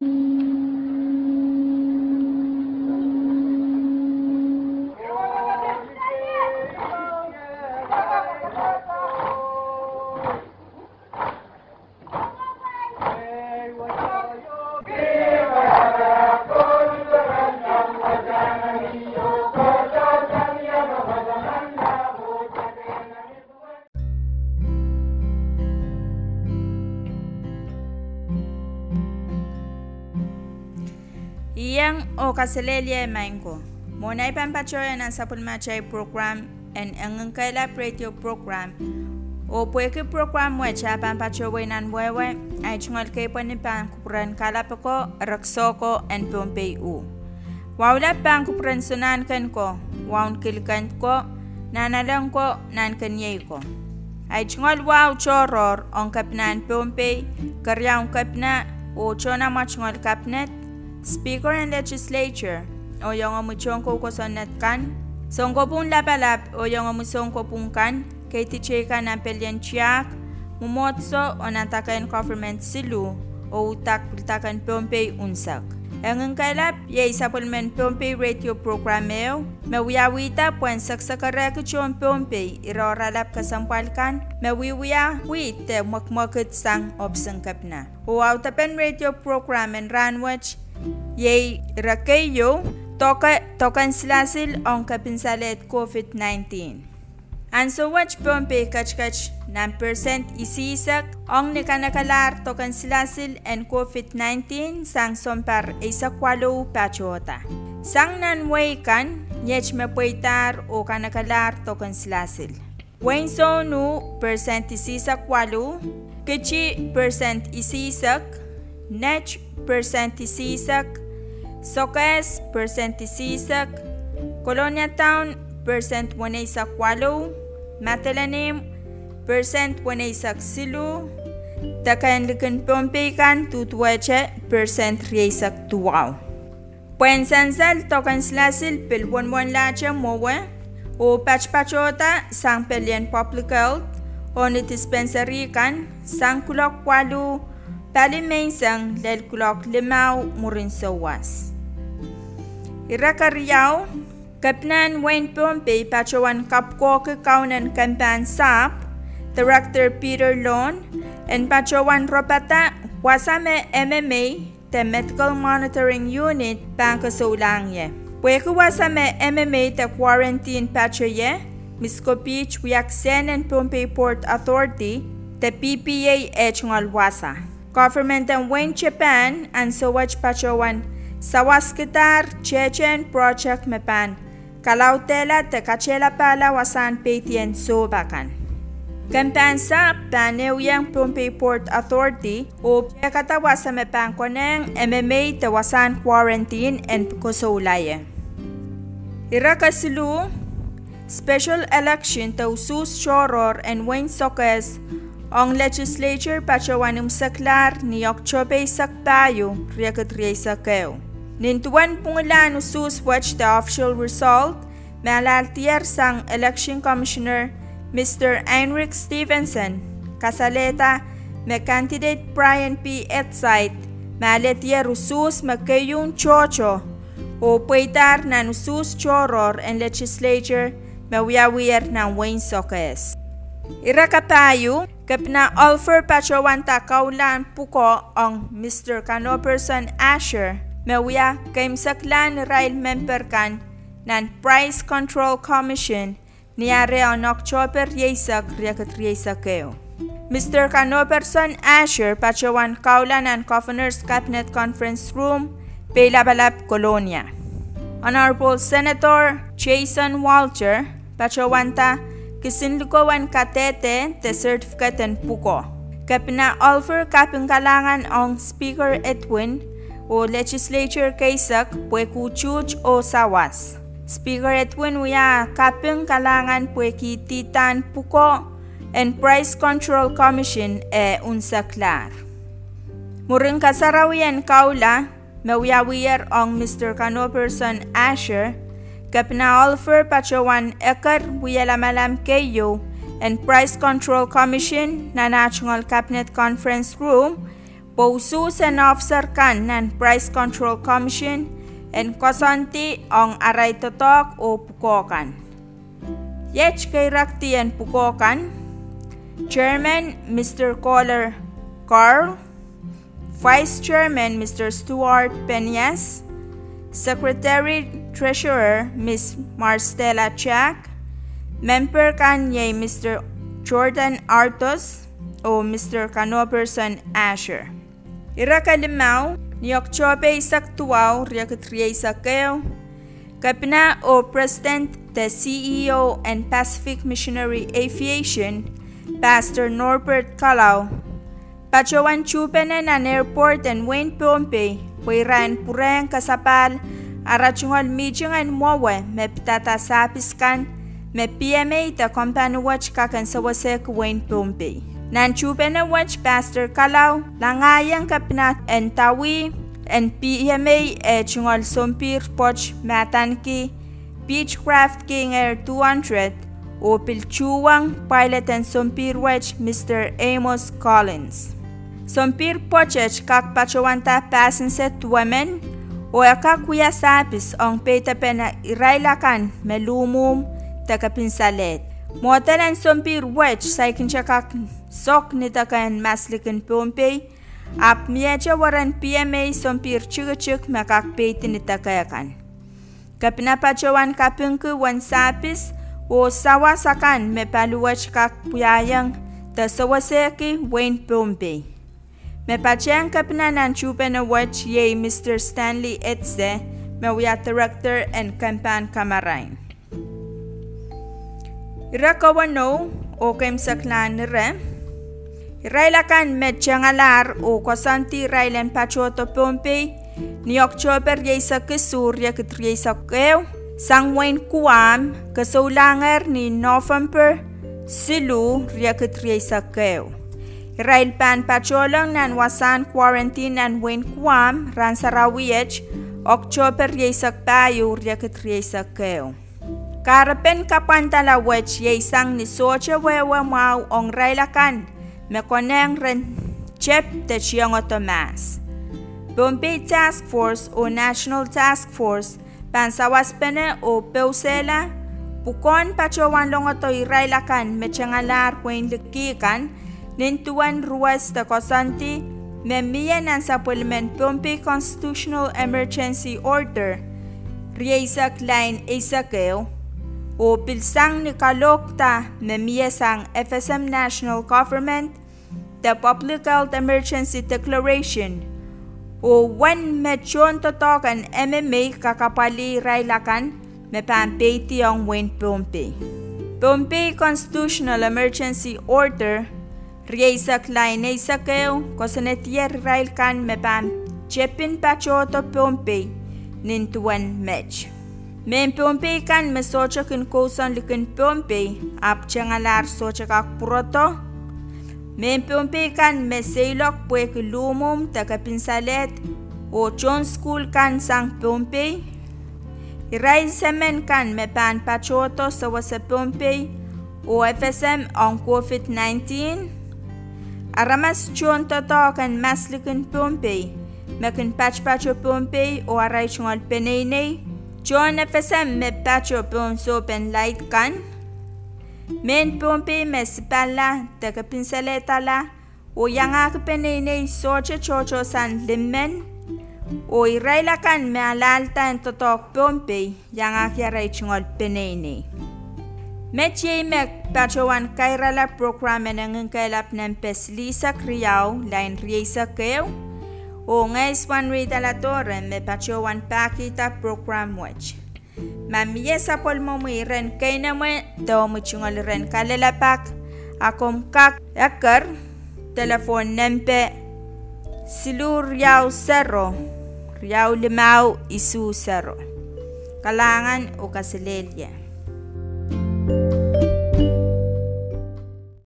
Mm-hmm. O kaselelia mainko. Mona ipampachoya ng sapulmachay program and ang kaila radio program. O pueke program we cha pampachoy nan wewe ay chungol kay panipan kupran kalapako, raksoko and pompey u. Wawla pang kupran sunan kan ko, wawn kilkan ko, nanalang ko, nan kanyay ko. Ay chungol waw choror on kapnan pompey, karyaw kapna o chona machungol kapnet, Speaker and Legislature o yung amuchong ko ko sonat kan. Songko pong lapalap o yung amusong ko pong kan. Kay ticheka na pelyan chiyak. Mumotso o natakan government silu o utak piltakan Pompey unsak. Ang kailap, yay supplement Pompey radio programeo, mawiyawita puan saksakarek chon Pompey iroralap kasampalkan, mawiwiya wite makmakit sang obsangkap na. O autapen radio program and ranwatch, yay rakayo toka tokan silasil ang kapinsalet COVID-19. Ang so watch pompe kachkach ng percent isisak ang nikanakalar tokan silasil and COVID-19 sang sompar isa kwalo pachota. Sang nan way kan nyech mapuitar o kanakalar tokan silasil. Wain so nu percent isisak kwalo, kichi percent isisak, nech percent isisak, Socas, percent isisak, Colonia Town, percent wanaisak walo, Matalanim, percent wanaisak silu, Takan likan pompekan tutwache, percent riaisak tuwaw. Puensansal tokan slasil pil wanwan lache mowe, o pachpachota sang pelian public health, o ni dispensary kan, sang kulok walu, Palimensang lel kulok limaw murin sawas. Irakariyaw, Kapnan Wayne Pompey pachawan kapko ke kaunan kampan sap, Director Peter Lon, and pachawan ropata wasame MMA, the Medical Monitoring Unit bangka solangye. Pweke wasame MMA the quarantine pachaye, Miskopich Wiaksen and Pompey Port Authority, the PPA echngal wasa. Government and Wayne Japan and Sowach Pachawan Sawaskitar Chechen Project Mepan Kalautela te Kachela Pala Wasan Petien Sobakan Kampansa Panewyang Pompey Port Authority o Pekatawa sa Mepan Koneng MMA te Wasan Quarantine and Kosolaya Irakasilu Special Election to Usus Choror and Wayne Sokes ang legislature pachawanum saklar ni Okchobe saktayo riyakat riyay sakeo. Nintuan pungulan usus watch the official result, malaltier sang election commissioner Mr. Heinrich Stevenson, kasaleta me candidate Brian P. Etzait, maletier usus magkayong chocho, o pwedar na usus choror en legislature mawiyawir ng Wayne Sokes. Irakapayo, kapna offer pachawanta kaulan puko ang Mr. Kanoperson Asher, mawya kay saklan rail member nan Price Control Commission niyari ang October yesak riyakat yesakeo. Mr. Kanoperson Asher pachawan kaulan ang Governor's Cabinet Conference Room, Pelabalap, Colonia. Honorable Senator Jason Walter, pachawanta kisinlukawan katete te certificate and puko. Kapina offer kaping kalangan ang Speaker Edwin o Legislature Kaisak pweku chuch o sawas. Speaker Edwin uya kaping kalangan pweki titan puko and Price Control Commission e unsa klar. Muring kasarawian kaula, mawiyawiyar ang Mr. Kanoperson Asher, Kapna Olfer Pachawan Ekar Wiyalamalam Keyo and Price Control Commission na National Cabinet Conference Room Poususan officer kan ng Price Control Commission en kosanti ang aray totok o pukokan. Yech kay rakti en pukokan, Chairman Mr. Caller Carl, Vice Chairman Mr. Stuart Penyas, Secretary Treasurer Ms. Marstella Chak, Member kanyay Mr. Jordan Artos o Mr. Canoperson Asher. Ira kalimaw, ni Oktober isak tuwaw riyakutriya isakeo, kapina o President the CEO and Pacific Missionary Aviation, Pastor Norbert Kalau, Pachawan chupene an airport and Wayne Pompe, Huiran pureng kasapal, arachungol meeting and mwawe, me pitata sapiskan, me PMA ta company watch kakan sawasek Wayne Pompe. Nan chupe na watch Pastor Kalau, langayang kapina en tawi, en PMA e chungol sompir poch matanki, Beechcraft King Air 200, o pilchuwang pilot and sompir watch Mr. Amos Collins. Sompir pochech kak pachawanta passenger women, o akakuya sapis ang peta pena irailakan melumum takapinsalet. Motalan sompir wedge saikin kak sok ni ta kan pompei ap miecha waran pma som pir chiga chik me kak peit kan kapina pa chowan kapin ku wan sapis o sawasakan me palu wach kak puyayang ta sawaseki wen pompei. Me pa chen kapina nan chupen a wach ye mr stanley etse me wea director and kampan kamarain. Rakawa no, o kem saklan rem, Railakan mecengalar u kosanti railen pachoto to pompe ni oktober ye sa ke surya keu. Sang kuam ke sulanger ni november silu ya ria ke tri keu. Rail pan pacolong nan wasan quarantine nan wen kuam ran sarawiech oktober ye sa pa ria ya ke tri keu. Karapen kapantala wech yeisang ni socha wewa mau ong railakan. Me koneng ren chep te chiang otomas. Bombay Task Force o National Task Force pansawas pene o peusela pukon pachowan longo to irailakan me changalar kwen likikan nintuan ruas ta kosanti me miyan ang supplement Bombay Constitutional Emergency Order Riesak Line Isakeo o pilsang ni Kalokta memiyasang FSM National Government, the Public Health Emergency Declaration, o wan mechon totokan MMA kakapali railakan me pampeti ang wen Pompe. Pompe Constitutional Emergency Order Riesak lain isakeo kosanetier railkan me pam chepin pachoto Pompe nintuan mech. Men pompe kan me socha kin kosan likin pompe ap changalar socha kak puroto. Men pompe kan me seilok pue ki lumum taka pinsalet o chon school kan sang pompe. Irai semen kan me pan pachoto sa wasa pompe o FSM on COVID-19. Aramas chon toto kan maslikin pompe. Mekin pachpacho pompe o aray chungal penene. Join FSM में पैचो बोन सो बेन लाइट गन मेन पोम्पे में सिपाला तक पिंसले ताला o yanga ka pene nei soche chocho san limmen. O iraila kan me alal tan totok pompe yanga kya rai chingol pene nei me che me pachowan kairala program en ngin kailap nem pes lisa kriau lain riesa keu. O ngais wan rita la torre me pacho wan pakita program watch. Mamiye sa pol mo mo ren kay na mo daw mo chungol ren kalalapak akom kak yakar telefon nempe silur yaw sero yaw limaw isu sero kalangan o kasilelya.